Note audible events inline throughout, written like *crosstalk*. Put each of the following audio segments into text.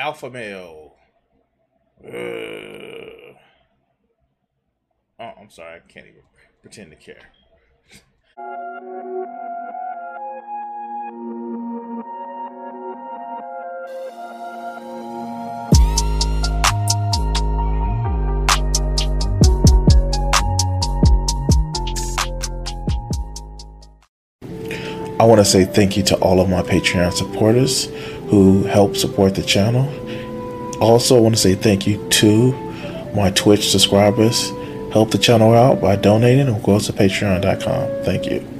Alpha male. Uh, oh, I'm sorry. I can't even pretend to care. I want to say thank you to all of my Patreon supporters who help support the channel. Also, I want to say thank you to my Twitch subscribers. Help the channel out by donating or go to patreon.com. Thank you.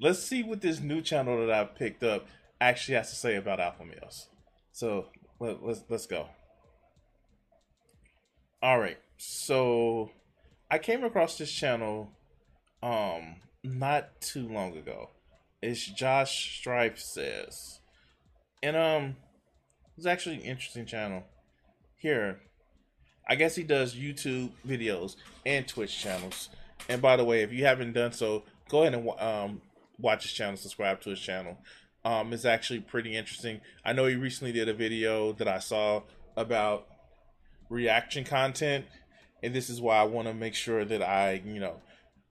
let's see what this new channel that I've picked up actually has to say about alpha males. So let, let's let's go. All right, so I came across this channel um not too long ago. It's Josh Strife says, and um, it's actually an interesting channel. Here, I guess he does YouTube videos and Twitch channels. And by the way, if you haven't done so, go ahead and um watch his channel, subscribe to his channel. Um, it's actually pretty interesting. I know he recently did a video that I saw about reaction content, and this is why I want to make sure that I, you know,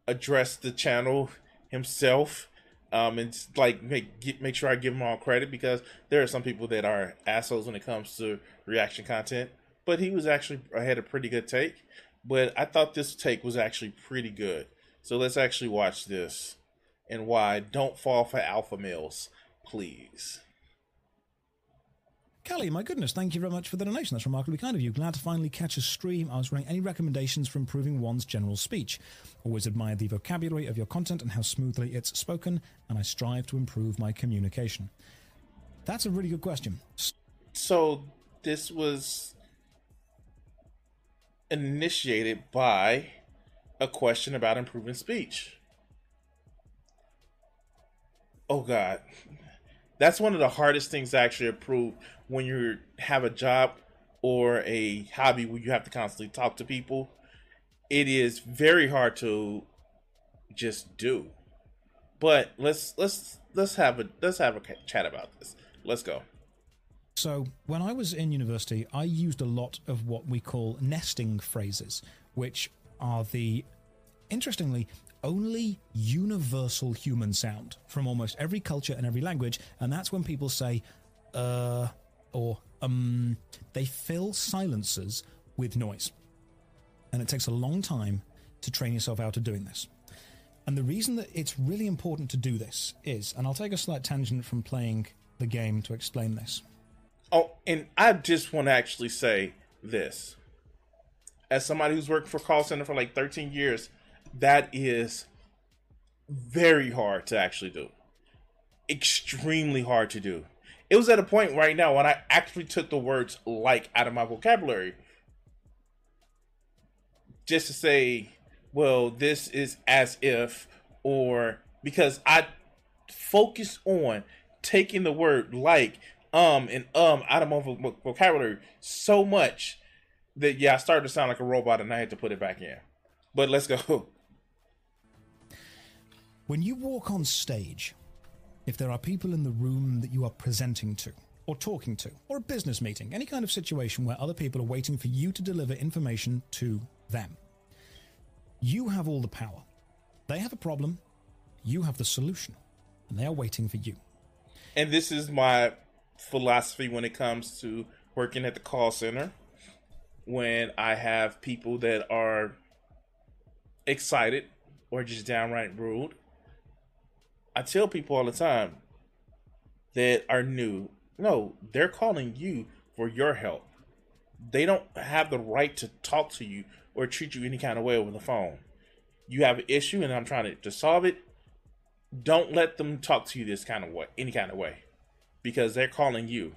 address the channel himself. Um, and like make get, make sure I give him all credit because there are some people that are assholes when it comes to reaction content. But he was actually I had a pretty good take. But I thought this take was actually pretty good. So let's actually watch this and why don't fall for alpha males, please. Kelly, my goodness, thank you very much for the donation. That's remarkably kind of you. Glad to finally catch a stream. I was wondering any recommendations for improving one's general speech. Always admire the vocabulary of your content and how smoothly it's spoken, and I strive to improve my communication. That's a really good question. So, this was initiated by a question about improving speech. Oh God, that's one of the hardest things to actually approve when you have a job or a hobby where you have to constantly talk to people. It is very hard to just do. But let's let's let's have a let's have a chat about this. Let's go. So, when I was in university, I used a lot of what we call nesting phrases, which are the interestingly only universal human sound from almost every culture and every language, and that's when people say, uh, or um, they fill silences with noise. And it takes a long time to train yourself out of doing this. And the reason that it's really important to do this is, and I'll take a slight tangent from playing the game to explain this. Oh, and I just want to actually say this. As somebody who's worked for call center for like 13 years, that is very hard to actually do. Extremely hard to do. It was at a point right now when I actually took the words like out of my vocabulary. Just to say, well, this is as if, or because I focus on taking the word like, um, and um out of my vocabulary so much that, yeah, I started to sound like a robot and I had to put it back in. But let's go. *laughs* When you walk on stage, if there are people in the room that you are presenting to, or talking to, or a business meeting, any kind of situation where other people are waiting for you to deliver information to them, you have all the power. They have a problem, you have the solution, and they are waiting for you. And this is my philosophy when it comes to working at the call center. When I have people that are excited or just downright rude, I tell people all the time that are new, no, they're calling you for your help. They don't have the right to talk to you or treat you any kind of way over the phone. You have an issue and I'm trying to, to solve it. Don't let them talk to you this kind of way, any kind of way, because they're calling you.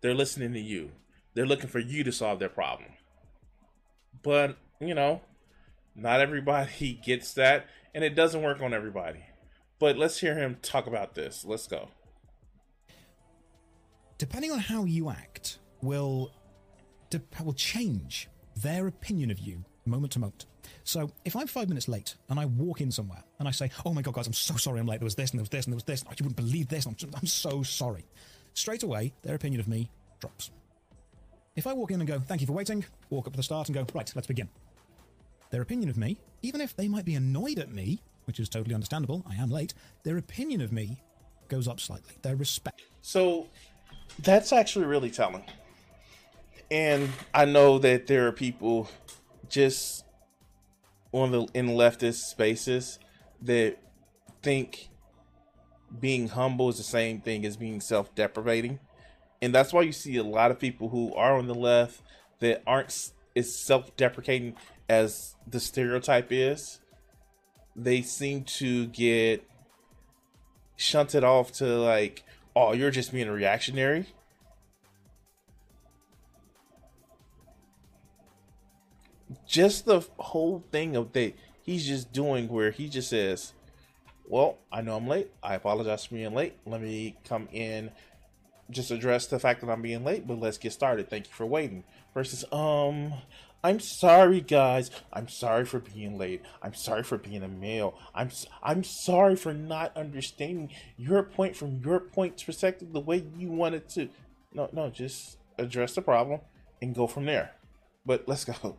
They're listening to you. They're looking for you to solve their problem. But, you know, not everybody *laughs* gets that, and it doesn't work on everybody. But let's hear him talk about this. Let's go. Depending on how you act, will de- will change their opinion of you moment to moment. So if I'm five minutes late and I walk in somewhere and I say, "Oh my god, guys, I'm so sorry, I'm late. There was this and there was this and there was this. Oh, you wouldn't believe this. I'm, I'm so sorry." Straight away, their opinion of me drops. If I walk in and go, "Thank you for waiting," walk up to the start and go, "Right, let's begin." Their opinion of me, even if they might be annoyed at me, which is totally understandable, I am late. Their opinion of me goes up slightly. Their respect. So that's actually really telling. And I know that there are people just on the in leftist spaces that think being humble is the same thing as being self-deprecating. And that's why you see a lot of people who are on the left that aren't as self-deprecating as the stereotype is. They seem to get shunted off to like, oh, you're just being reactionary. Just the whole thing of that he's just doing where he just says, Well, I know I'm late. I apologize for being late. Let me come in, just address the fact that I'm being late, but let's get started. Thank you for waiting. Versus, um, I'm sorry, guys. I'm sorry for being late. I'm sorry for being a male. I'm I'm sorry for not understanding your point from your point perspective the way you wanted to. No, no, just address the problem and go from there. But let's go.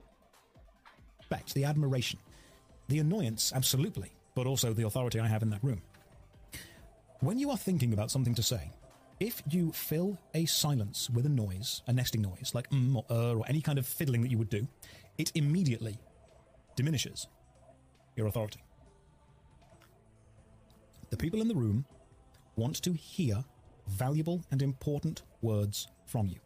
Back to the admiration, the annoyance, absolutely, but also the authority I have in that room. When you are thinking about something to say, if you fill a silence with a noise, a nesting noise, like mm or er or any kind of fiddling that you would do, it immediately diminishes your authority. The people in the room want to hear valuable and important words from you.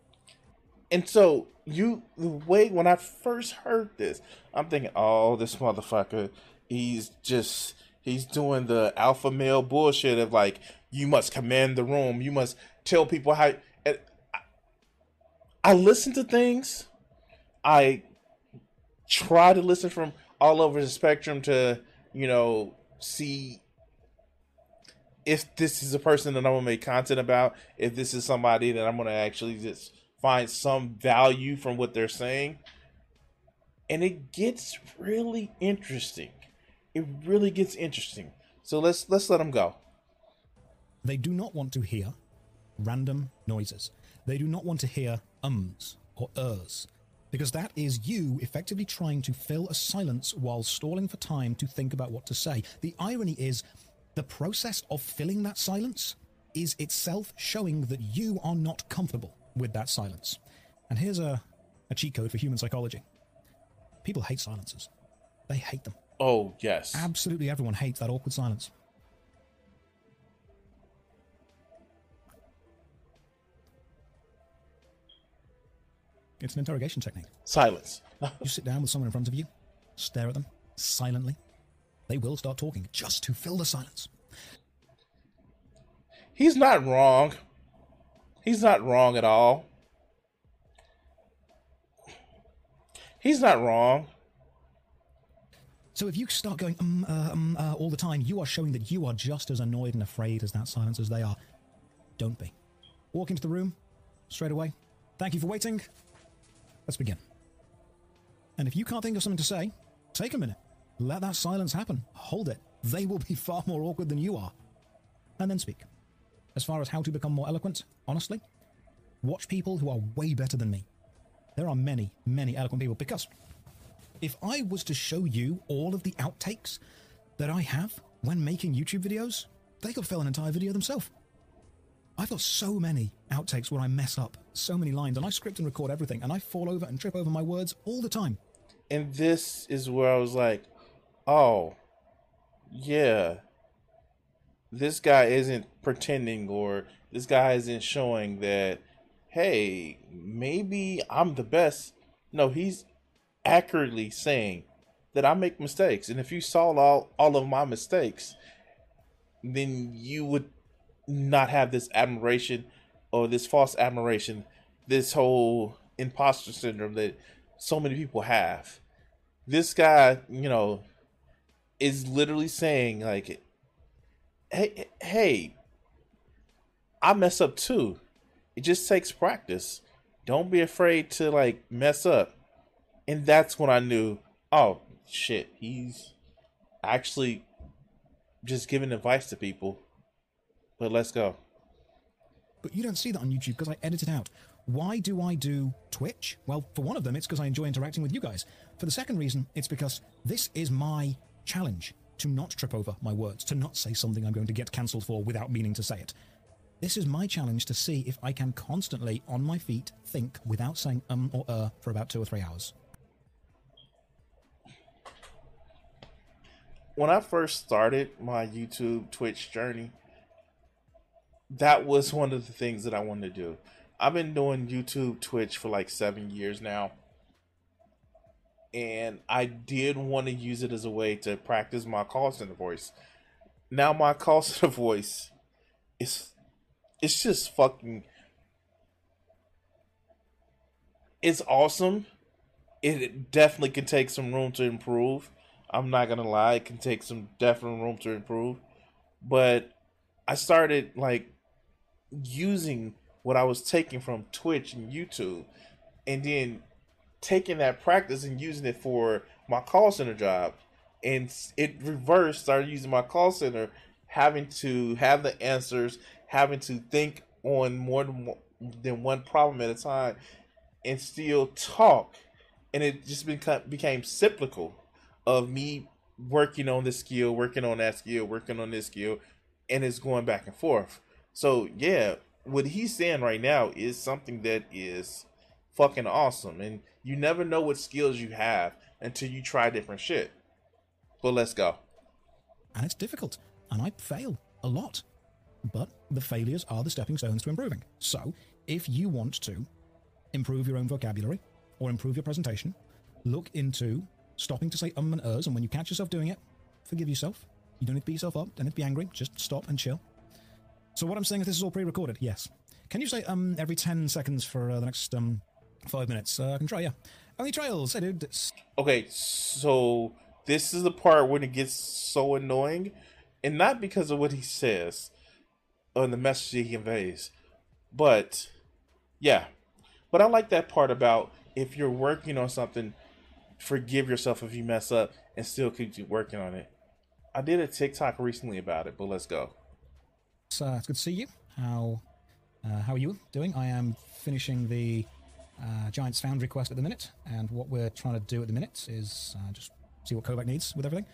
And so you the way when I first heard this, I'm thinking, oh, this motherfucker, he's just he's doing the alpha male bullshit of like, you must command the room. You must tell people how. I, I listen to things. I try to listen from all over the spectrum to, you know, see if this is a person that I'm gonna make content about. If this is somebody that I'm gonna actually just find some value from what they're saying. And it gets really interesting. It really gets interesting. So let's let's let them go. They do not want to hear random noises. They do not want to hear ums or ers, because that is you effectively trying to fill a silence while stalling for time to think about what to say. The irony is, the process of filling that silence is itself showing that you are not comfortable with that silence. And here's a, a cheat code for human psychology people hate silences, they hate them. Oh, yes. Absolutely everyone hates that awkward silence. It's an interrogation technique. Silence. *laughs* You sit down with someone in front of you, stare at them silently. They will start talking just to fill the silence. He's not wrong. He's not wrong at all. He's not wrong. So if you start going um, uh, um, uh, all the time, you are showing that you are just as annoyed and afraid as that silence as they are. Don't be. Walk into the room straight away. Thank you for waiting. Let's begin. And if you can't think of something to say, take a minute. Let that silence happen. Hold it. They will be *laughs* far more awkward than you are. And then speak. As far as how to become more eloquent, honestly, watch people who are way better than me. There are many, many eloquent people because if I was to show you all of the outtakes that I have when making YouTube videos, they could fill an entire video themselves. I've got so many outtakes where I mess up so many lines, and I script and record everything, and I fall over and trip over my words all the time. And this is where I was like, oh, yeah, this guy isn't pretending or this guy isn't showing that, hey, maybe I'm the best. No, he's accurately saying that I make mistakes. And if you saw all, all of my mistakes, then you would not have this admiration or this false admiration, this whole imposter syndrome that so many people have. This guy, you know, is literally saying like hey hey I mess up too. It just takes practice. Don't be afraid to like mess up. And that's when I knew, oh shit, he's actually just giving advice to people. But let's go. But you don't see that on YouTube because I edit it out. Why do I do Twitch? Well, for one of them, it's because I enjoy interacting with you guys. For the second reason, it's because this is my challenge to not trip over my words, to not say something I'm going to get cancelled for without meaning to say it. This is my challenge to see if I can constantly, on my feet, think without saying um or uh for about two or three hours. When I first started my YouTube Twitch journey, that was one of the things that I wanted to do. I've been doing YouTube Twitch for like seven years now. And I did want to use it as a way to practice my call center voice. Now my call center *laughs* voice is it's just fucking it's awesome. It definitely can take some room to improve. I'm not gonna lie, it can take some definite room to improve. But I started like using what I was taking from Twitch and YouTube and then taking that practice and using it for my call center job. And it reversed, started using my call center, having to have the answers, having to think on more than one problem at a time, and still talk. And it just became, became cyclical of me working on this skill, working on that skill, working on this skill, and it's going back and forth. So, yeah, what he's saying right now is something that is fucking awesome. And you never know what skills you have until you try different shit. But let's go. And it's difficult. And I fail a lot. But the failures are the stepping stones to improving. So, if you want to improve your own vocabulary or improve your presentation, look into stopping to say um and ers. And when you catch yourself doing it, forgive yourself. You don't need to beat yourself up. Don't need to be angry. Just stop and chill. So, what I'm saying is this is all pre recorded. Yes. Can you say um every 10 seconds for uh, the next um five minutes? Uh, I can try, yeah. Only trials, dude. It's... Okay, so this is the part when it gets so annoying, and not because of what he says or the message he conveys, but yeah. But I like that part about if you're working on something, forgive yourself if you mess up and still keep working on it. I did a TikTok recently about it, but let's go. It's, uh, it's good to see you. How uh, how are you doing? I am finishing the uh, Giants Foundry quest at the minute, and what we're trying to do at the minute is uh, just see what Kovac needs with everything.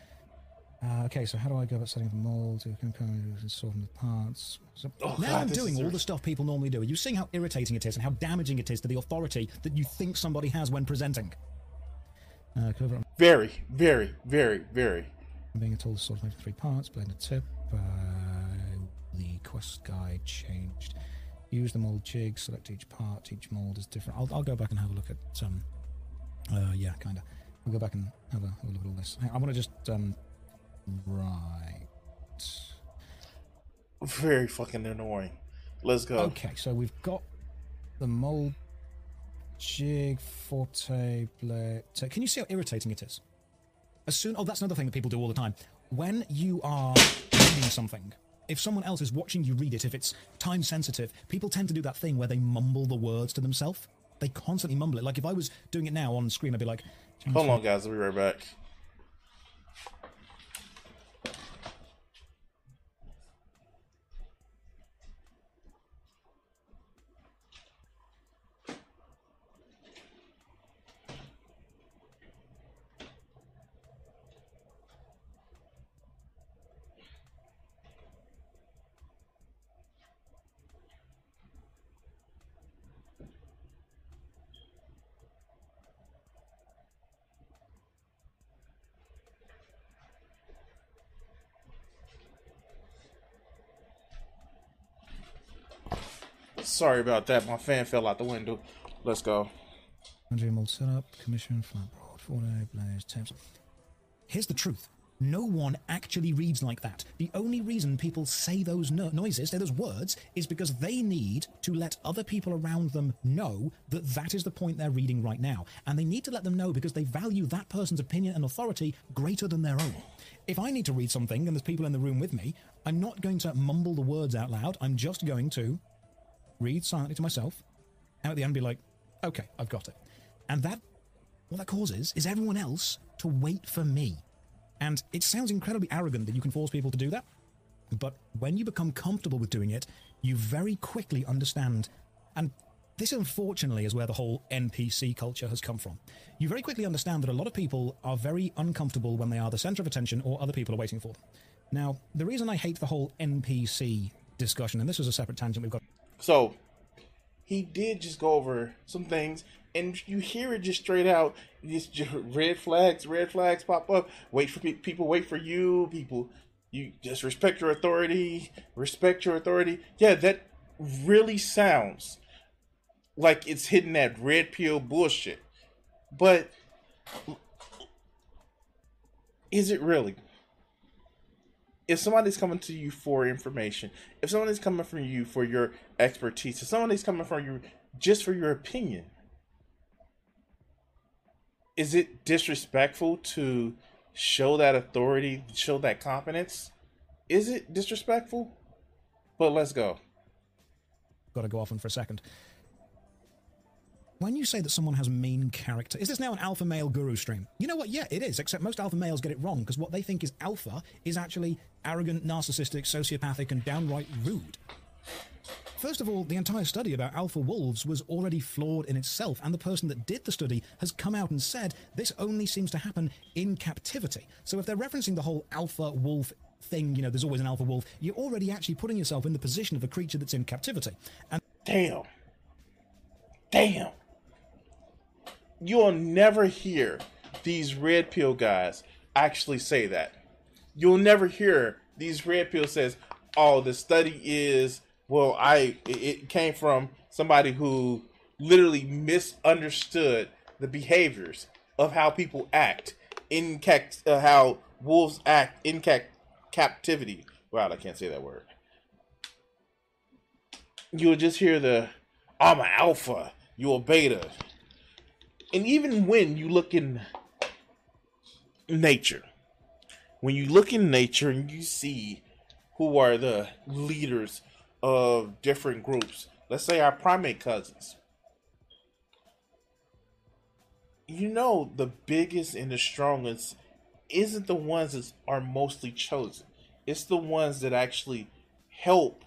Uh, okay, so how do I go about setting the mold, and sorting the parts? So Oh, now God, I'm doing all the stuff people normally do. Are you seeing how irritating it is and how damaging it is to the authority that you think somebody has when presenting? Uh, cover Very, very, very, very. I'm being told to sort of three parts, blended tip. Uh, the quest guide changed. Use the mold jig, select each part, each mold is different. I'll, I'll go back and have a look at, um, uh, yeah, kind of. I'll go back and have a, have a look at all this. I want to just, um, right. Very fucking annoying. Let's go. Okay, so we've got the mold jig, forte, blade. Can you see how irritating it is? As soon, oh, that's another thing that people do all the time. When you are reading something, if someone else is watching you read it, if it's time sensitive, people tend to do that thing where they mumble the words to themselves. They constantly mumble it. Like if I was doing it now on screen, I'd be like, Hold on, guys. I'll be right back. Sorry about that. My fan fell out the window. Let's go. Andre mold setup, commission, flat broad, four day, blaze, temps. Here's the truth. No one actually reads like that. The only reason people say those no- noises, say those words, is because they need to let other people around them know that that is the point they're reading right now. And they need to let them know because they value that person's opinion and authority greater than their own. If I need to read something and there's people in the room with me, I'm not going to mumble the words out loud. I'm just going to read silently to myself, and at the end be like, okay, I've got it. And that, what that causes is everyone else to wait for me. And it sounds incredibly arrogant that you can force people to do that. But when you become comfortable with doing it, you very quickly understand. And this, unfortunately, is where the whole NPC culture has come from. You very quickly understand that a lot of people are very uncomfortable when they are the center of attention or other people are waiting for them. Now, the reason I hate the whole NPC discussion, and this is a separate tangent we've got. So he did just go over some things, and you hear it just straight out. Just red flags, red flags pop up. Wait for pe- people. Wait for you. People, you just respect your authority. Respect your authority. Yeah, that really sounds like it's hitting that red pill bullshit. But is it really? If somebody's coming to you for information, if somebody's coming from you for your expertise, if somebody's coming from you just for your opinion, is it disrespectful to show that authority, show that competence? Is it disrespectful? But let's go. Got to go off on for a second. When you say that someone has main character, is this now an alpha male guru stream? You know what? Yeah, it is, except most alpha males get it wrong because what they think is alpha is actually arrogant, narcissistic, sociopathic, and downright rude. First of all, the entire study about alpha wolves was already flawed in itself, and the person that did the study has come out and said this only seems to happen in captivity. So if they're referencing the whole alpha wolf thing, you know, there's always an alpha wolf, you're already actually putting yourself in the position of a creature that's in captivity. And Damn. Damn. You'll never hear these red pill guys actually say that. You'll never hear these red pill says, "Oh, the study is well, I it- came from somebody who literally misunderstood the behaviors of how people act in cact- uh, how wolves act in cac- captivity." Wow, I can't say that word. You'll just hear the I'm an alpha, you're a beta. And even when you look in nature, when you look in nature and you see who are the leaders of different groups, let's say our primate cousins, you know the biggest and the strongest isn't the ones that are mostly chosen. It's the ones that actually help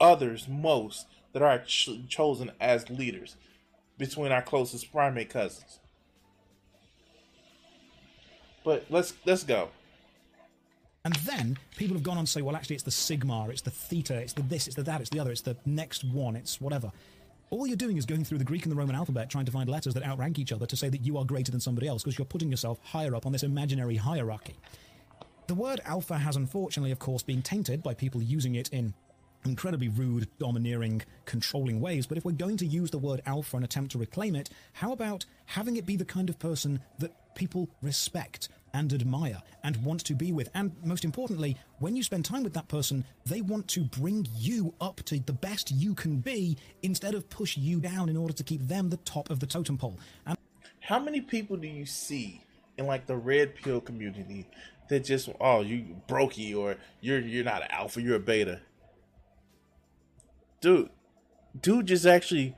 others most that are ch- chosen as leaders between our closest primate cousins. But let's let's go. And then people have gone on to say, well, actually, it's the sigma, it's the theta, it's the this, it's the that, it's the other, it's the next one, it's whatever. All you're doing is going through the Greek and the Roman alphabet trying to find letters that outrank each other to say that you are greater than somebody else because you're putting yourself higher up on this imaginary hierarchy. The word alpha has unfortunately, of course, been tainted by people using it in incredibly rude, domineering, controlling ways. But if we're going to use the word alpha and attempt to reclaim it, how about having it be the kind of person that people respect and admire and want to be with? And most importantly, when you spend time with that person, they want to bring you up to the best you can be instead of push you down in order to keep them the top of the totem pole. And How many people do you see in like the red pill community that just oh you brokey or you're you're not an alpha, you're a beta? Dude, dude just actually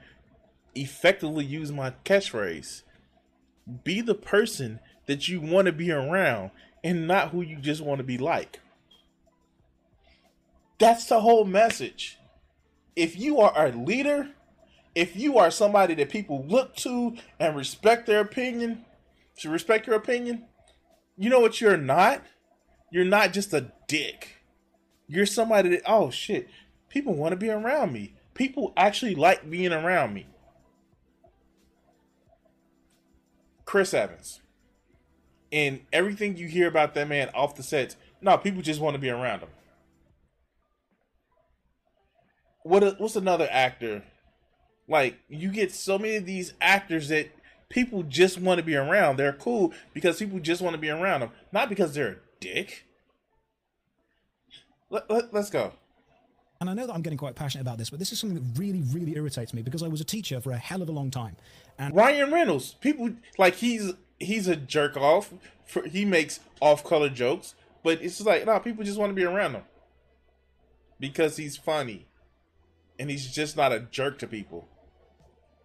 effectively used my catchphrase. Be the person that you want to be around and not who you just want to be like. That's the whole message. If you are a leader, if you are somebody that people look to and respect their opinion, to respect your opinion, you know what you're not? You're not just a dick. You're somebody that, oh shit, people want to be around me. People actually like being around me. Chris Evans. And everything you hear about that man off the sets, no, people just want to be around him. what what's another actor? Like you get so many of these actors that people just want to be around. They're cool because people just want to be around them, not because they're a dick. Let, let, let's go. And I know that I'm getting quite passionate about this, but this is something that really, really irritates me because I was a teacher for a hell of a long time. And Ryan Reynolds, people like he's he's a jerk off. For, he makes off color jokes, but it's just like no, people just want to be around him because he's funny, and he's just not a jerk to people.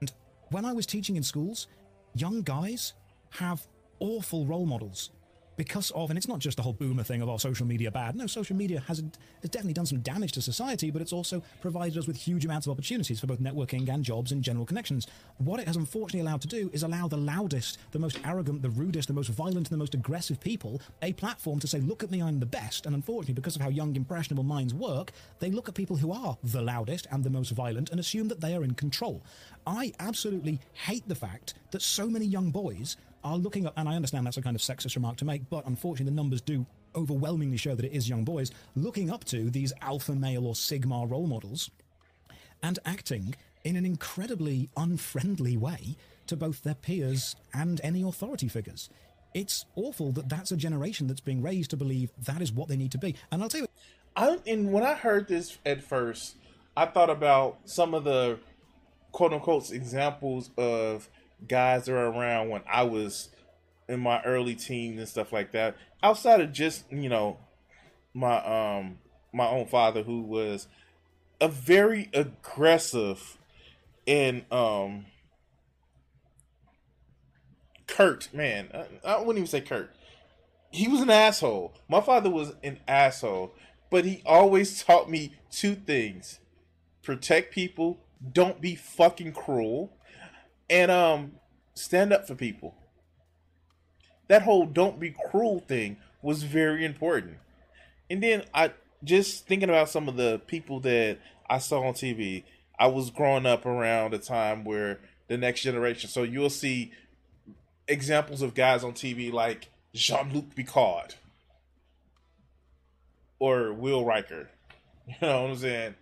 And when I was teaching in schools, young guys have awful role models because of, and it's not just the whole boomer thing of, oh, social media bad. No, social media has, has definitely done some damage to society, but it's also provided us with huge amounts of opportunities for both networking and jobs and general connections. What it has unfortunately allowed to do is allow the loudest, the most arrogant, the rudest, the most violent, and the most aggressive people a platform to say, look at me, I'm the best. And unfortunately, because of how young, impressionable minds work, they look at people who are the loudest and the most violent and assume that they are in control. I absolutely hate the fact that so many young boys are looking up, and I understand that's a kind of sexist remark to make, but unfortunately the numbers do overwhelmingly show that it is young boys looking up to these alpha male or sigma role models and acting in an incredibly unfriendly way to both their peers and any authority figures. It's awful that that's a generation that's being raised to believe that is what they need to be. And I'll tell you, I and when I heard this at first, I thought about some of the quote unquote examples of guys that are around when I was in my early teens and stuff like that. Outside of just you know my um my own father who was a very aggressive and um curt man. I, I wouldn't even say curt he was an asshole. My father was an asshole but he always taught me two things. Protect people. Don't be fucking cruel and um stand up for people. That whole don't be cruel thing was very important. And then I just thinking about some of the people that I saw on TV. I was growing up around a time where the next generation. So you'll see examples of guys on TV like Jean Luc Picard or Will Riker. *laughs* You know what I'm saying?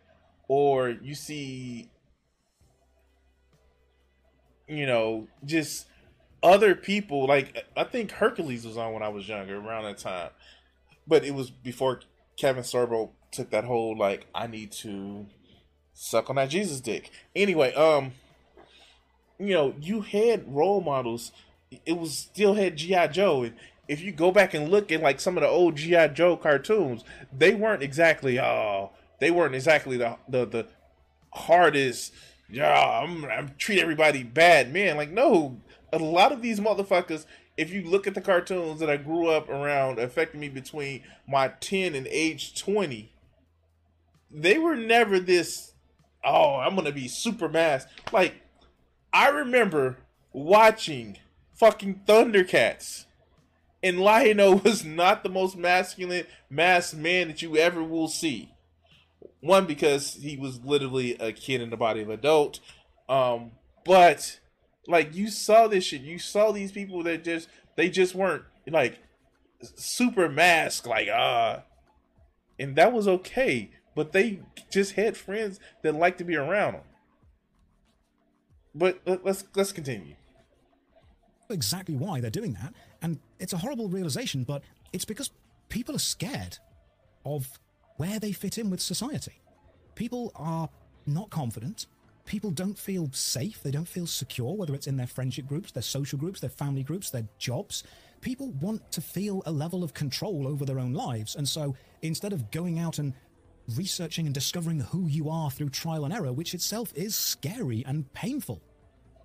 Or you see you know, just other people. Like I think Hercules was on when I was younger, around that time, but it was before Kevin Sorbo took that whole like I need to suck on that Jesus dick. Anyway, um, you know, you had role models. It was still had GI Joe, and if you go back and look at like some of the old GI Joe cartoons, they weren't exactly oh, they weren't exactly the the the hardest yeah, I'm, I'm treat everybody bad, man. Like, no, a lot of these motherfuckers. If you look at the cartoons that I grew up around, affecting me between my ten and age twenty, they were never this. Oh, I'm gonna be super mass. Like, I remember watching fucking Thundercats, and Lion-O *laughs* was not the most masculine mass man that you ever will see. One because he was literally a kid in the body of an adult. Um, but like you saw this shit, you saw these people that just they just weren't like super mask, like uh and that was okay. But they just had friends that liked to be around them. But let's let's continue. Exactly why they're doing that, and it's a horrible realization, but it's because people are scared of where they fit in with society. People are not confident. People don't feel safe. They don't feel secure, whether it's in their friendship groups, their social groups, their family groups, their jobs. People want to feel a level of control over their own lives. And so instead of going out and researching and discovering who you are through trial and error, which itself is scary and painful,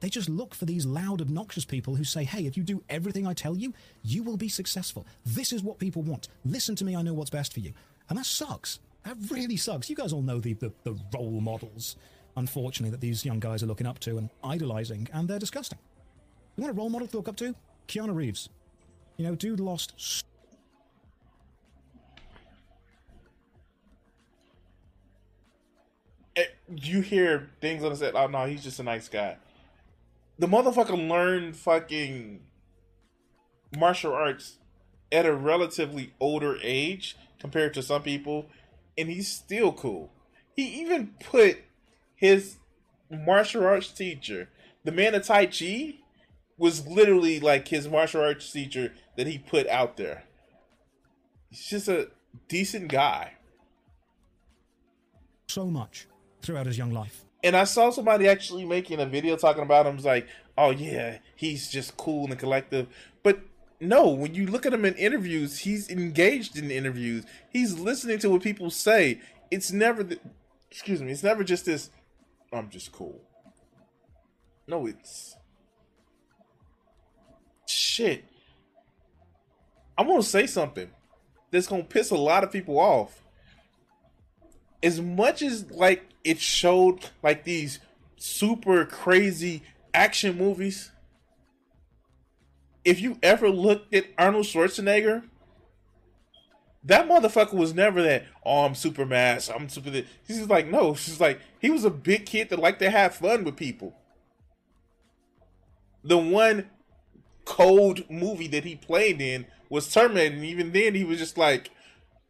they just look for these loud, obnoxious people who say, hey, if you do everything I tell you, you will be successful. This is what people want. Listen to me, I know what's best for you. And that sucks. That really sucks. You guys all know the, the, the role models, unfortunately, that these young guys are looking up to and idolizing, and they're disgusting. You want a role model to look up to? Keanu Reeves. You know, dude lost. Eh, you hear things on the set, oh no, he's just a nice guy. The motherfucker learned fucking martial arts at a relatively older age compared to some people, and he's still cool. He even put his martial arts teacher, the man of Tai Chi, was literally like his martial arts teacher that he put out there. He's just a decent guy. So much throughout his young life. And I saw somebody actually making a video talking about him. It's like, oh yeah, he's just cool and collective. No, when you look at him in interviews, he's engaged in interviews. He's listening to what people say. It's never the, excuse me, it's never just this I'm just cool. No, it's shit. I'm gonna say something that's gonna piss a lot of people off. As much as like it showed like these super crazy action movies, if you ever looked at Arnold Schwarzenegger, that motherfucker was never that. Oh, I'm super mass. I'm super. This. He's like, no. She's like, he was a big kid that liked to have fun with people. The one cold movie that he played in was Terminator, and even then, he was just like,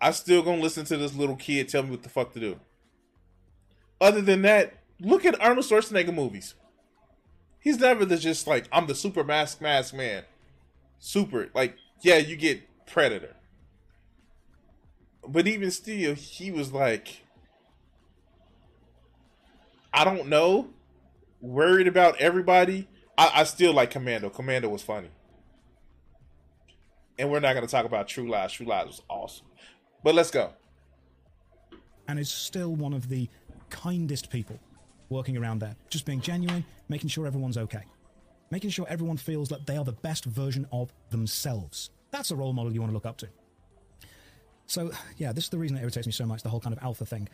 I still gonna listen to this little kid tell me what the fuck to do. Other than that, look at Arnold Schwarzenegger movies. He's never the just like I'm the super mask mask man. Super like yeah, you get Predator but even still, he was like, I don't know, worried about everybody. I, I still like Commando. Commando was funny. And we're not going to talk about True Lies. True Lies was awesome. But let's go. And is still one of the kindest people working around there. Just being genuine, making sure everyone's okay. Making sure everyone feels that they are the best version of themselves. That's a role model you want to look up to. So, yeah, this is the reason it irritates me so much the whole kind of alpha thing.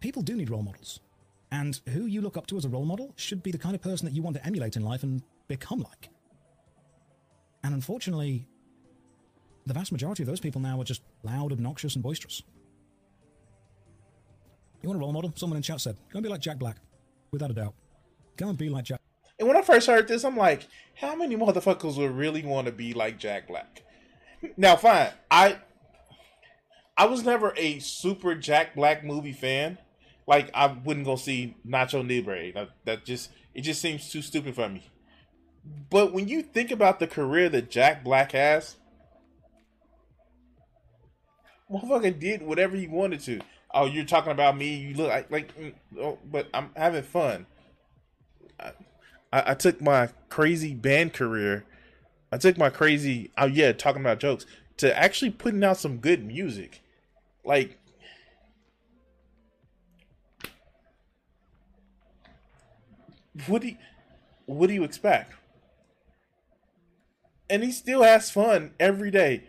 People do need role models. And who you look up to as a role model should be the kind of person that you want to emulate in life and become like. And unfortunately, the vast majority of those people now are just loud, obnoxious, and boisterous. You want a role model? Someone in chat said, go and be like Jack Black. Without a doubt. Go and be like Jack. And when I first heard this, I'm like, how many motherfuckers would really want to be like Jack Black? Now, fine. I I was never a super Jack Black movie fan. Like I wouldn't go see Nacho Libre. That, that just it just seems too stupid for me. But when you think about the career that Jack Black has, motherfucker did whatever he wanted to. Oh, you're talking about me? You look like, like mm, oh, but I'm having fun. I, I, I took my crazy band career. I took my crazy, oh yeah, talking about jokes to actually putting out some good music. Like what do you, what do you expect? And he still has fun every day.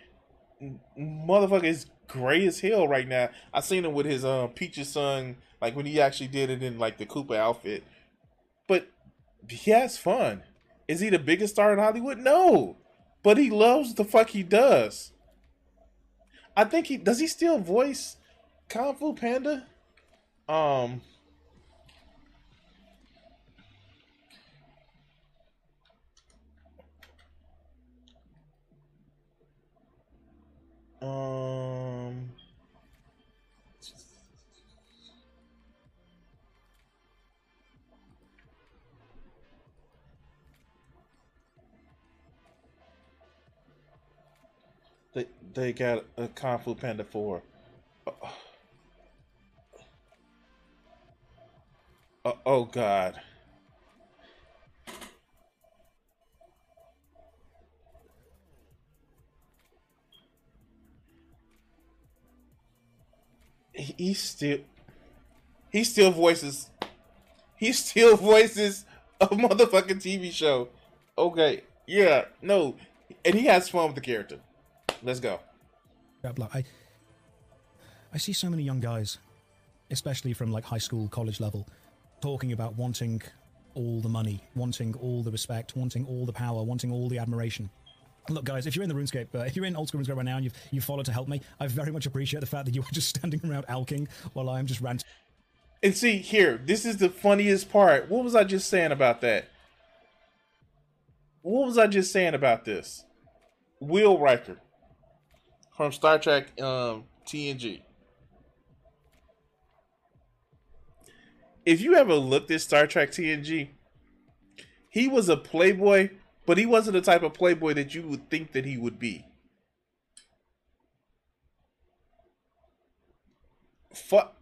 Motherfucker is gray as hell right now. I seen him with his um Peaches son, like when he actually did it in like the Koopa outfit. But he has fun. Is he the biggest star in Hollywood? No. But he loves the fuck he does. I think he does. He still voice Kung Fu Panda. Um. Um. They got a Kung Fu Panda 4. Uh, uh, oh God. He still he still voices he still *laughs* voices a motherfucking TV show. Okay, yeah, no, and he has fun with the character. Let's go. I, I see so many young guys, especially from like high school, college level, talking about wanting all the money, wanting all the respect, wanting all the power, wanting all the admiration. Look, guys, if you're in the RuneScape, uh, if you're in Old School RuneScape right now and you've, you've followed to help me, I very much appreciate the fact that you are just *laughs* standing around alking while I'm just ranting. And see, here, this is the funniest part. What was I just saying about that? What was I just saying about this? Will Riker from Star Trek um, TNG. if you ever looked at Star Trek TNG, he was a playboy, but he wasn't the type of playboy that you would think that he would be. Fuck.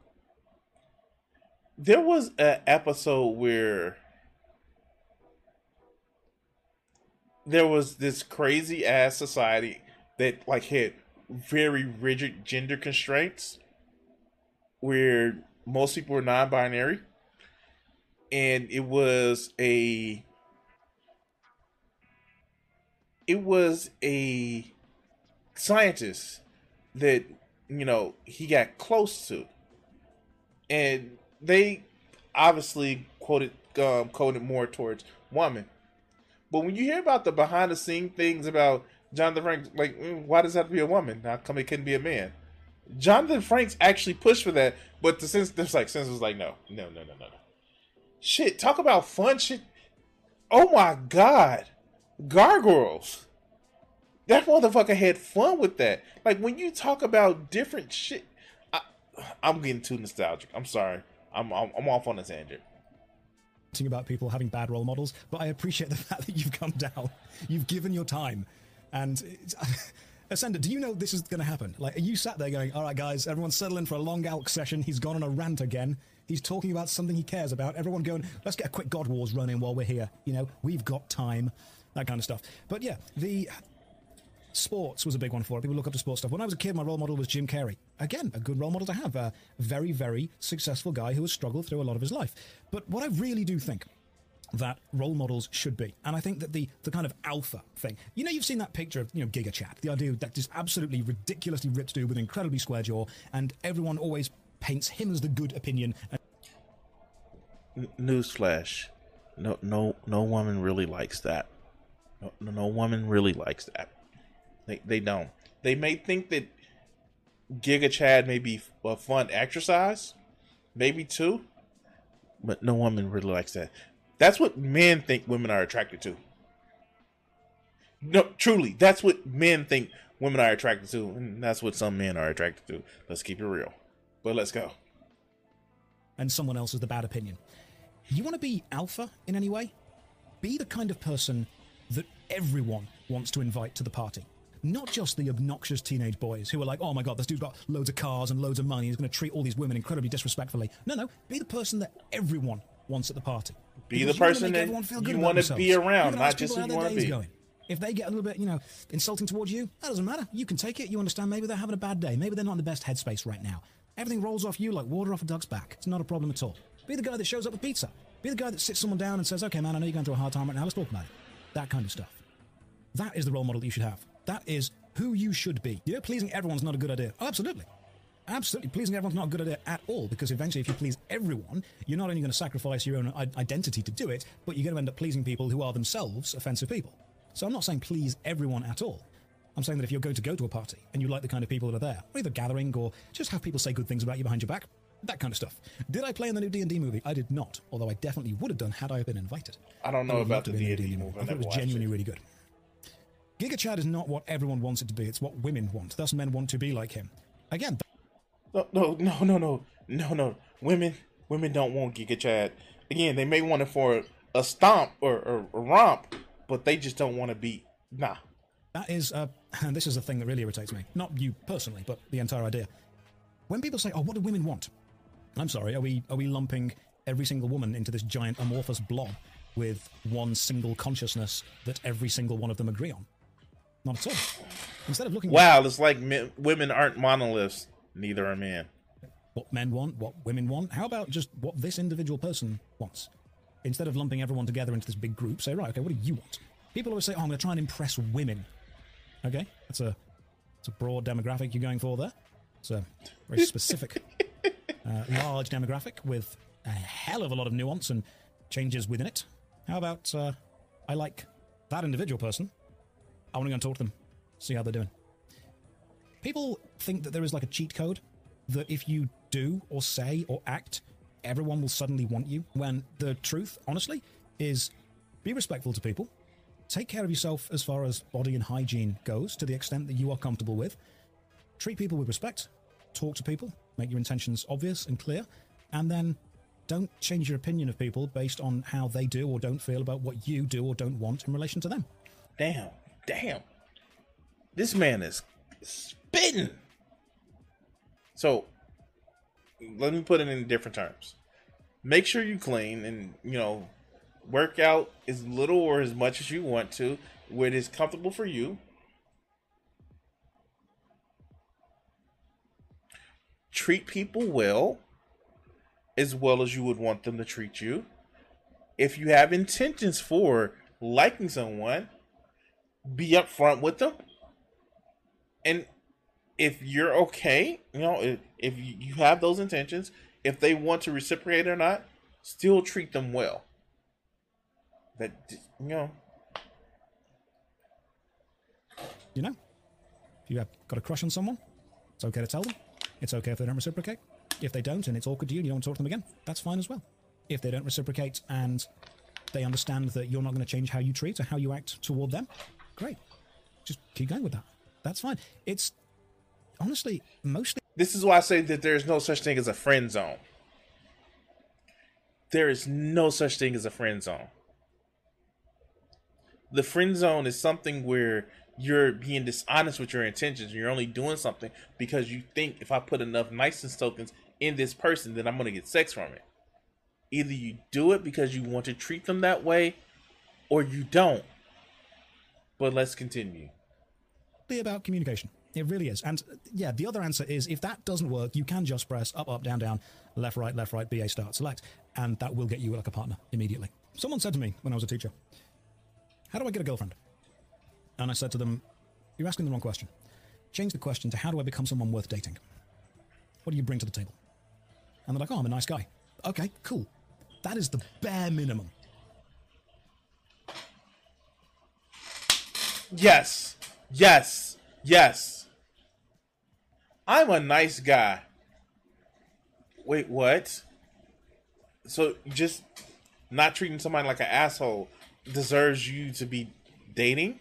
There was an episode where there was this crazy ass society that like had very rigid gender constraints where most people were non-binary. And it was a it was a scientist that you know he got close to. And they obviously quoted um, coded more towards woman but when you hear about the behind the scene things about Jonathan Frakes, like mm, why does that have to be a woman? How come it couldn't be a man? Jonathan Frakes actually pushed for that, but the sense there's like sense was like no, no, no, no, no, no. Shit, talk about fun shit. Oh my god, gargoyles. That motherfucker had fun with that. Like when you talk about different shit, I, am getting too nostalgic. I'm sorry. I'm, I'm I'm off on a tangent about people having bad role models, but I appreciate the *laughs* fact that you've come down, you've given your time, and *laughs* Ascender, do you know this is going to happen? Like, are you sat there going, "All right, guys, everyone settle in for a long ALK session. He's gone on a rant again. He's talking about something he cares about. Everyone going, let's get a quick God Wars running while we're here. You know, we've got time." That kind of stuff. But yeah, the sports was a big one for it. People look up to sports stuff. When I was a kid, my role model was Jim Carrey. Again, a good role model to have. A very, very successful guy who has struggled through a lot of his life. But what I really do think that role models should be. And I think that the the kind of alpha thing. You know, you've seen that picture of, you know, Giga Chad, the idea that this absolutely ridiculously ripped dude with incredibly square jaw, and everyone always paints him as the good opinion. And- Newsflash. No no no woman really likes that. No, no woman really likes that. They they don't. They may think that Giga Chad may be a fun exercise, maybe too, but no woman really likes that. That's what men think women are attracted to. No, truly, that's what men think women are attracted to, and that's what some men are attracted to. Let's keep it real. But let's go. And someone else is the bad opinion. You want to be alpha in any way? Be the kind of person that everyone wants to invite to the party. Not just the obnoxious teenage boys who are like, oh my god, this dude's got loads of cars and loads of money, he's going to treat all these women incredibly disrespectfully. No, no, be the person that everyone wants at the party. Be the person that you want to be around, not just who you want to be. Going. If they get a little bit, you know, insulting towards you, that doesn't matter. You can take it. You understand. Maybe they're having a bad day. Maybe they're not in the best headspace right now. Everything rolls off you like water off a duck's back. It's not a problem at all. Be the guy that shows up with pizza. Be the guy that sits someone down and says, "Okay, man, I know you're going through a hard time right now. Let's talk about it." That kind of stuff. That is the role model that you should have. That is who you should be. You know, pleasing everyone's not a good idea. Oh, absolutely. Absolutely. Pleasing everyone's not good at it at all because eventually, if you please everyone, you're not only going to sacrifice your own identity to do it, but you're going to end up pleasing people who are themselves offensive people. So I'm not saying please everyone at all. I'm saying that if you're going to go to a party and you like the kind of people that are there, either gathering or just have people say good things about you behind your back, that kind of stuff. Did I play in the new D&D movie? I did not, although I definitely would have done had I been invited. I don't know I about the D&D movie. I thought it was genuinely it. really good. Giga Chad is not what everyone wants it to be. It's what women want. Thus, men want to be like him. Again, no, no, no, no, no, no, no. Women, women don't want Giga Chad. Again, they may want it for a stomp or, or a romp, but they just don't want to be. Nah. That is, uh, *laughs* and this is the thing that really irritates me. Not you personally, but the entire idea. When people say, "Oh, what do women want?" I'm sorry. Are we are we lumping every single woman into this giant amorphous blob with one single consciousness that every single one of them agree on? Not at all. Instead of looking. Wow, at, it's like men, women aren't monoliths. Neither are men. What men want, what women want. How about just what this individual person wants? Instead of lumping everyone together into this big group, say, right, okay, what do you want? People always say, oh, I'm going to try and impress women. Okay, that's a, that's a broad demographic you're going for there. It's a very specific, *laughs* uh, large demographic with a hell of a lot of nuance and changes within it. How about uh, I like that individual person? I want to go and talk to them, see how they're doing. People think that there is like a cheat code that if you do or say or act, everyone will suddenly want you. When the truth, honestly, is be respectful to people, take care of yourself as far as body and hygiene goes to the extent that you are comfortable with, treat people with respect, talk to people, make your intentions obvious and clear, and then don't change your opinion of people based on how they do or don't feel about what you do or don't want in relation to them. Damn, damn. This man is spitting. So, let me put it in different terms. Make sure you clean and, you know, work out as little or as much as you want to, where it is comfortable for you. Treat people well, as well as you would want them to treat you. If you have intentions for liking someone, be upfront with them. And if you're okay, you know, if, if you have those intentions, if they want to reciprocate or not, still treat them well. That you know, You know, if you have got a crush on someone, it's okay to tell them. It's okay if they don't reciprocate. If they don't and it's awkward to you and you don't want to talk to them again, that's fine as well. If they don't reciprocate and they understand that you're not going to change how you treat or how you act toward them, great. Just keep going with that. That's fine. It's honestly mostly this is why I say that there is no such thing as a friend zone. There is no such thing as a friend zone. The friend zone is something where you're being dishonest with your intentions. You're only doing something because you think if I put enough niceness tokens in this person, then I'm going to get sex from it. Either you do it because you want to treat them that way, or you don't. But let's continue. Be about communication. It really is. And yeah, the other answer is if that doesn't work, you can just press up, up, down, down, left, right, left, right, BA start, select, and that will get you like a partner immediately. Someone said to me when I was a teacher, How do I get a girlfriend? And I said to them, You're asking the wrong question. Change the question to How do I become someone worth dating? What do you bring to the table? And they're like, Oh, I'm a nice guy. Okay, cool. That is the bare minimum. Yes. Yes. Yes. I'm a nice guy. Wait, what? So just not treating somebody like an asshole deserves you to be dating?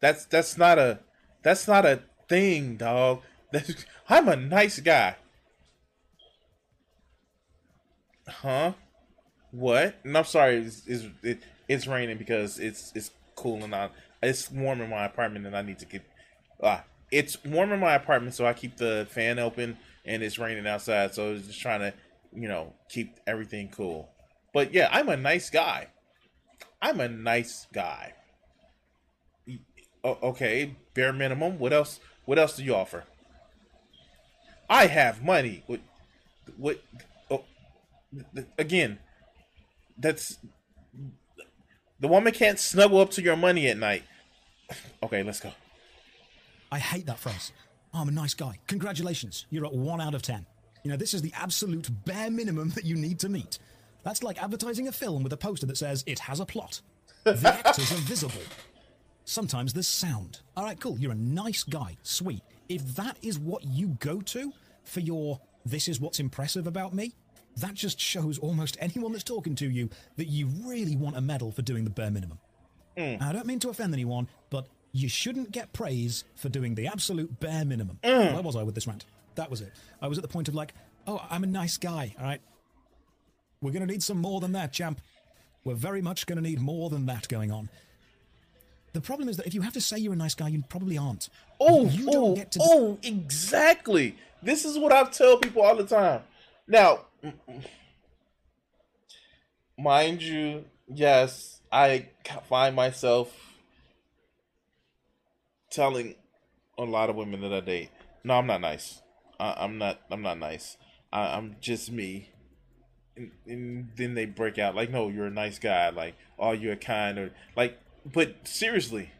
That's that's not a that's not a thing, dog. *laughs* That's, I'm a nice guy. Huh? What? And I'm sorry, it's, it's, it, it's raining because it's it's cooling out. It's warm in my apartment, and I need to get. Ah, it's warm in my apartment, so I keep the fan open, and it's raining outside, so I was just trying to, you know, keep everything cool. But yeah, I'm a nice guy. I'm a nice guy. okay, bare minimum. What else? What else do you offer? I have money. What? What? Oh, again, that's the woman can't snuggle up to your money at night. Okay, let's go. I hate that phrase. Oh, I'm a nice guy. Congratulations. You're at one out of ten. You know, this is the absolute bare minimum that you need to meet. That's like advertising a film with a poster that says it has a plot. The *laughs* actors are visible. Sometimes there's sound. All right, cool. You're a nice guy. Sweet. If that is what you go to for your this is what's impressive about me, that just shows almost anyone that's talking to you that you really want a medal for doing the bare minimum. Mm. I don't mean to offend anyone, but you shouldn't get praise for doing the absolute bare minimum. Mm. Where was I with this rant? That was it. I was at the point of like, oh, I'm a nice guy, all right? We're going to need some more than that, champ. We're very much going to need more than that going on. The problem is that if you have to say you're a nice guy, you probably aren't. Oh, you don't oh, get to oh, exactly. This is what I tell people all the time. Now, mind you, yes, I find myself telling a lot of women that I date, no, I'm not nice. I, am not. I'm not nice. I, am just me. And, and, then they break out like, no, you're a nice guy. Like, oh, you're kind or like. But seriously,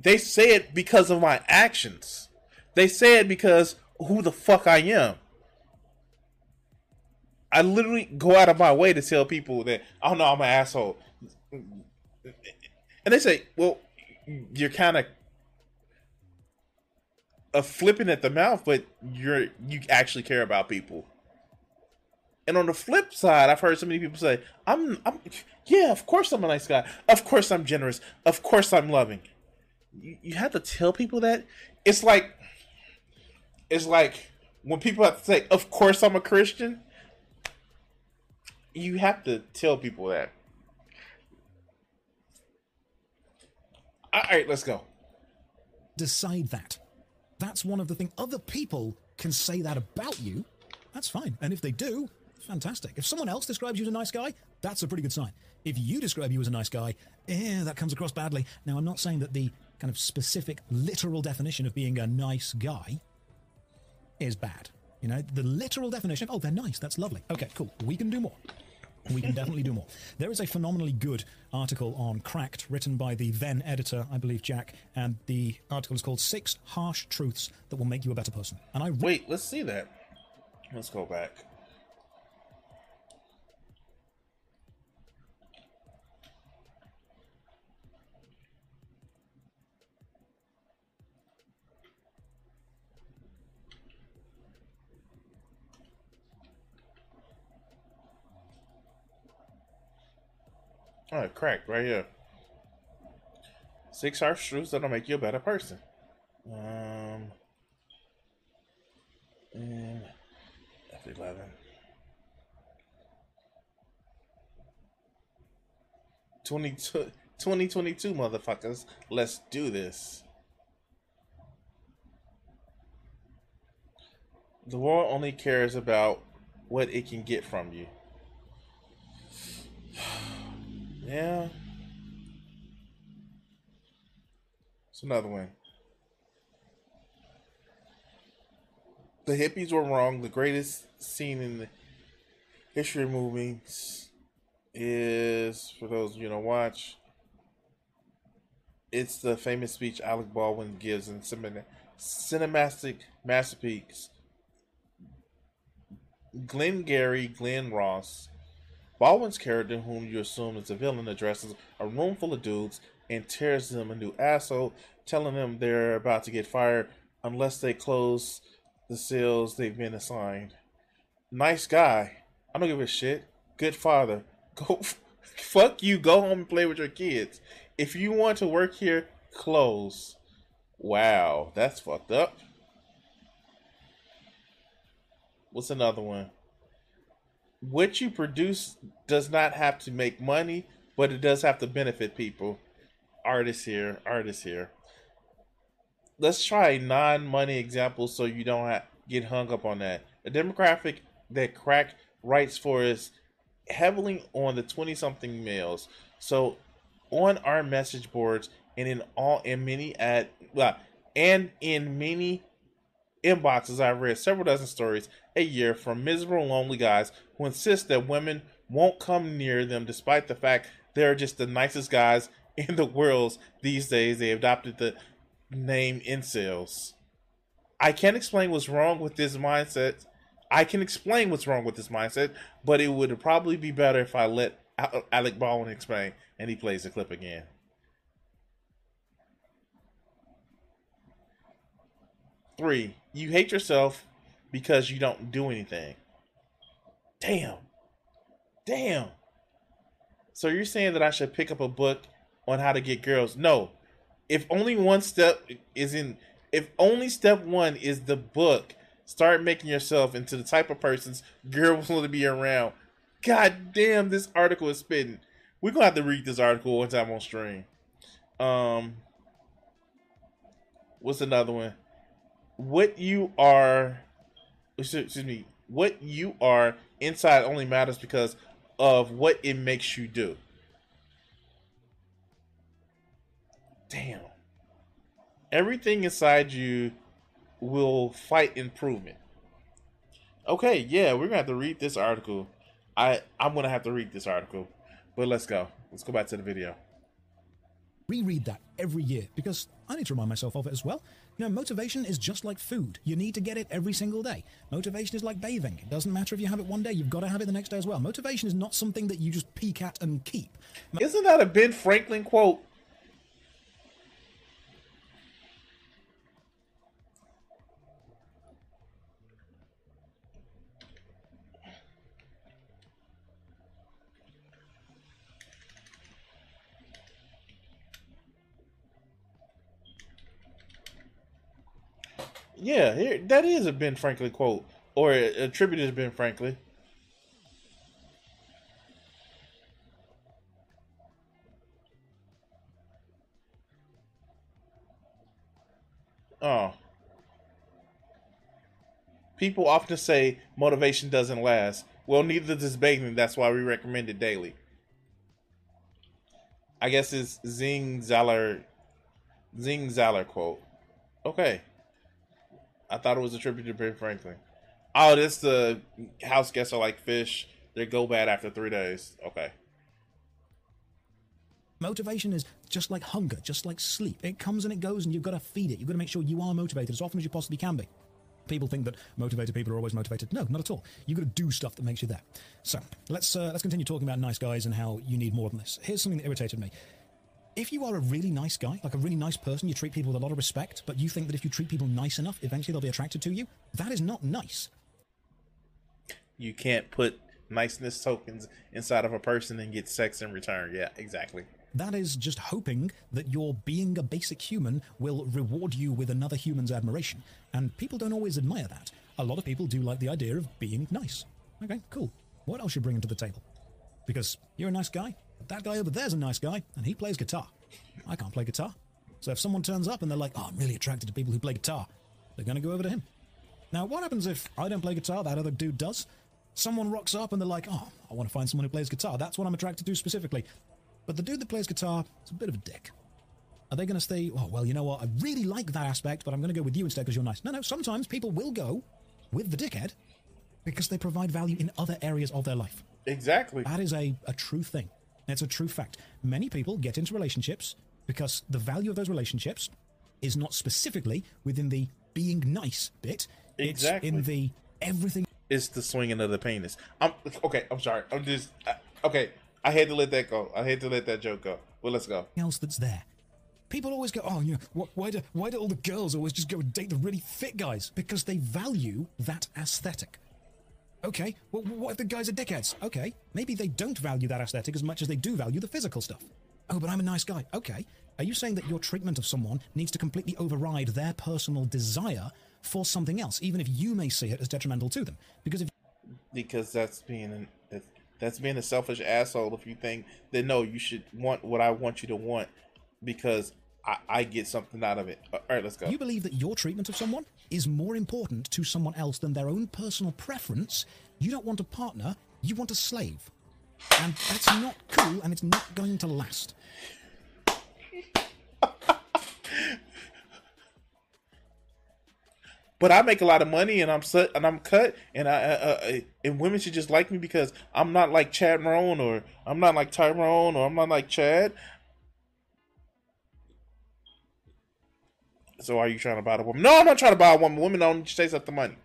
they say it because of my actions. They say it because who the fuck I am. I literally go out of my way to tell people that oh no, I'm an asshole, and they say, well, you're kind of a flipping at the mouth, but you're you actually care about people. And on the flip side, I've heard so many people say, "I'm, I'm, yeah, of course I'm a nice guy. Of course I'm generous. Of course I'm loving." You, you have to tell people that. It's like, it's like when people have to say, "Of course I'm a Christian." you have to tell people that. All right, let's go. Decide that. That's one of the things. Other people can say that about you. That's fine. And if they do, fantastic. If someone else describes you as a nice guy, that's a pretty good sign. If you describe you as a nice guy, eh, that comes across badly. Now, I'm not saying that the kind of specific, literal definition of being a nice guy is bad. You know, the literal definition, oh, they're nice, that's lovely. Okay, cool. We can do more. We can definitely do more. There is a phenomenally good article on Cracked written by the then editor, I believe, Jack, and the article is called Six Harsh Truths That Will Make You a Better Person. And I re- Wait, let's see that. Let's go back. All right, cracked right here. Six truths that'll make you a better person. Um, and F11. Twenty two. 2022 motherfuckers let's do this the world only cares about what it can get from you yeah. It's another one. The hippies were wrong. The greatest scene in the history of movies is for those you know watch it's the famous speech Alec Baldwin gives in cinema, cinematic masterpiece. Glengarry Glen Ross, Baldwin's character, whom you assume is a villain, addresses a room full of dudes and tears them a new asshole, telling them they're about to get fired unless they close the sales they've been assigned. Nice guy. I don't give a shit. Good father. *laughs* Go fuck you. Go home and play with your kids. If you want to work here, close. Wow, that's fucked up. What's another one? What you produce does not have to make money, but it does have to benefit people. Artists here, artists here. Let's try a non-money example so you don't have, get hung up on that. A demographic that Crack writes for is heavily on the 20-something males. So on our message boards and in all in many at well, and in many inboxes I've read several dozen stories a year from miserable lonely guys who insist that women won't come near them despite the fact they're just the nicest guys *laughs* in the world these days. They adopted the name incels. I can't explain what's wrong with this mindset. I can explain what's wrong with this mindset, but it would probably be better if I let Alec Baldwin explain and he plays the clip again. Three, you hate yourself because you don't do anything. Damn. Damn. So you're saying that I should pick up a book on how to get girls? No. If only one step is in, if only step one is the book, start making yourself into the type of persons girls *laughs* want to be around. God damn, this article is spitting. We're gonna have to read this article one time on stream. Um, what's another one? What you are, excuse me, what you are inside only matters because of what it makes you do. Damn. Everything inside you will fight improvement. Okay, yeah, we're gonna have to read this article. I I'm gonna have to read this article. But let's go. Let's go back to the video. Reread that every year because I need to remind myself of it as well. Know, motivation is just like food. You need to get it every single day. Motivation is like bathing. It doesn't matter if you have it one day, you've got to have it the next day as well. Motivation is not something that you just peek at and keep. Isn't that a Ben Franklin quote? Yeah, here, that is a Ben Franklin quote or attributed to Ben Franklin. Oh. People often say motivation doesn't last. Well, neither does bathing. That's why we recommend it daily. I guess it's Zig Ziglar, Zig Ziglar quote. Okay. I thought it was attributed to Ben Franklin. Oh, this the house guests are like fish. They go bad after three days. Okay. Motivation is just like hunger, just like sleep. It comes and it goes, and you've got to feed it. You've got to make sure you are motivated as often as you possibly can be. People think that motivated people are always motivated. No, not at all. You've got to do stuff that makes you there. So let's uh, let's continue talking about nice guys and how you need more than this. Here's something that irritated me. If you are a really nice guy, like a really nice person, you treat people with a lot of respect, but you think that if you treat people nice enough, eventually they'll be attracted to you, that is not nice. You can't put niceness tokens inside of a person and get sex in return. Yeah, exactly. That is just hoping that your being a basic human will reward you with another human's admiration. And people don't always admire that. A lot of people do like the idea of being nice. Okay, cool. What else you bring to the table? Because you're a nice guy, that guy over there's a nice guy, and he plays guitar. I can't play guitar. So if someone turns up and they're like, oh, I'm really attracted to people who play guitar, they're going to go over to him. Now, what happens if I don't play guitar, that other dude does? Someone rocks up and they're like, oh, I want to find someone who plays guitar. That's what I'm attracted to specifically. But the dude that plays guitar is a bit of a dick. Are they going to stay, oh, well, you know what? I really like that aspect, but I'm going to go with you instead because you're nice. No, no, sometimes people will go with the dickhead because they provide value in other areas of their life. Exactly. That is a, a true thing. It's a true fact. Many people get into relationships because the value of those relationships is not specifically within the being nice bit. Exactly. It's in the everything. It's the swinging of the penis. I'm okay. I'm sorry. I'm just uh, okay. I had to let that go. I had to let that joke go. Well, let's go. Else that's there. People always go, oh, you know, why do why do all the girls always just go and date the really fit guys? Because they value that aesthetic. Okay, well, what if the guys are dickheads? Okay, maybe they don't value that aesthetic as much as they do value the physical stuff. Oh, but I'm a nice guy. Okay, are you saying that your treatment of someone needs to completely override their personal desire for something else, even if you may see it as detrimental to them? Because if because that's being an, that's being a selfish asshole. If you think that no, you should want what I want you to want because I, I get something out of it. All right, let's go. You believe that your treatment of someone is more important to someone else than their own personal preference. You don't want a partner, you want a slave. And that's not cool and it's not going to last. *laughs* but I make a lot of money and I'm set and I'm cut and I uh, uh, and women should just like me because I'm not like Chad Marone or I'm not like Tyrone or I'm not like Chad. So are you trying to buy the woman? No, I'm not trying to buy a woman. Women don't chase up the money.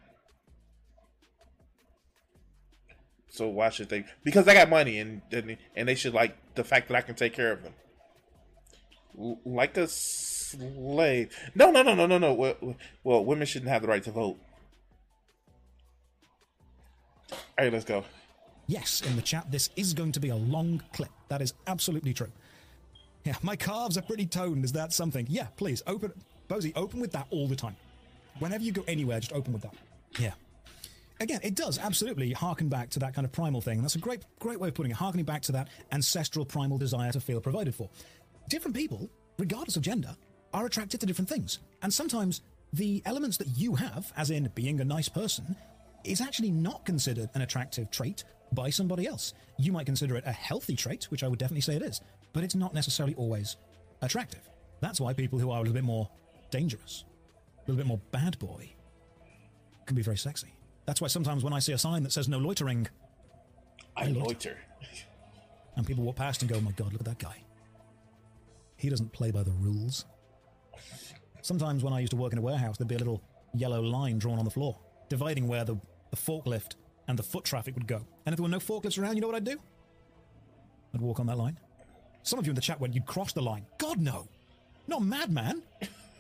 So why should they? Because I got money and and they should like the fact that I can take care of them. Like a slave. No, no, no, no, no, no. Well, well, women shouldn't have the right to vote. All right, let's go. Yes, in the chat, this is going to be a long clip. That is absolutely true. Yeah, my calves are pretty toned. Is that something? Yeah, please open. Bozy, open with that all the time. Whenever you go anywhere, just open with that. Yeah. Again, it does absolutely harken back to that kind of primal thing. That's a great, great way of putting it, harkening back to that ancestral primal desire to feel provided for. Different people, regardless of gender, are attracted to different things. And sometimes the elements that you have, as in being a nice person, is actually not considered an attractive trait by somebody else. You might consider it a healthy trait, which I would definitely say it is, but it's not necessarily always attractive. That's why people who are a little bit more dangerous, a little bit more bad boy, can be very sexy. That's why sometimes when I see a sign that says no loitering, I, I loiter. loiter. and people walk past and go, oh my god, look at that guy. He doesn't play by the rules. Sometimes when I used to work in a warehouse, there'd be a little yellow line drawn on the floor, dividing where the, the forklift and the foot traffic would go. And if there were no forklifts around, you know what I'd do? I'd walk on that line. Some of you in the chat went, you'd cross the line. God, no. Not madman.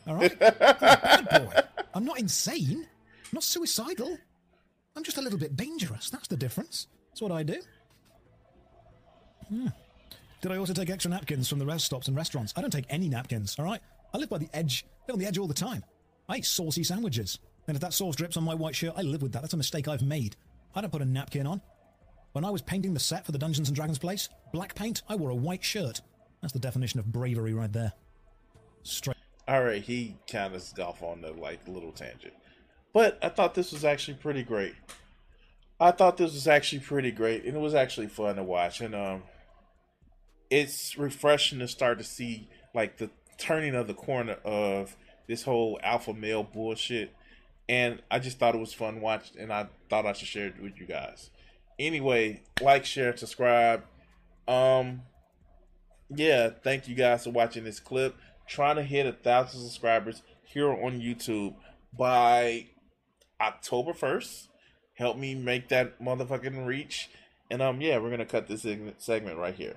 All right? I'm bad boy. I'm not insane. I'm not suicidal. I'm just a little bit dangerous. That's the difference. That's what I do. Hmm. Did I also take extra napkins from the rest stops and restaurants? I don't take any napkins, all right? I live by the edge. I live on the edge all the time. I eat saucy sandwiches. And if that sauce drips on my white shirt, I live with that. That's a mistake I've made. I don't put a napkin on. When I was painting the set for the Dungeons and Dragons place, black paint, I wore a white shirt. That's the definition of bravery right there. Straight. All right, he kind of off on the like little tangent, but I thought this was actually pretty great. I thought this was actually pretty great, and it was actually fun to watch, and um, it's refreshing to start to see like the turning of the corner of this whole alpha male bullshit. And I just thought it was fun watched, and I thought I should share it with you guys. Anyway, like, share, subscribe. Um, yeah, thank you guys for watching this clip. Trying to hit a thousand subscribers here on YouTube by October first. Help me make that motherfucking reach. And um, yeah, we're gonna cut this segment right here.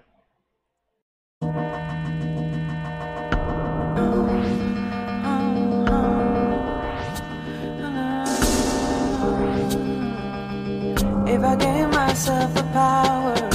If I gave myself the power,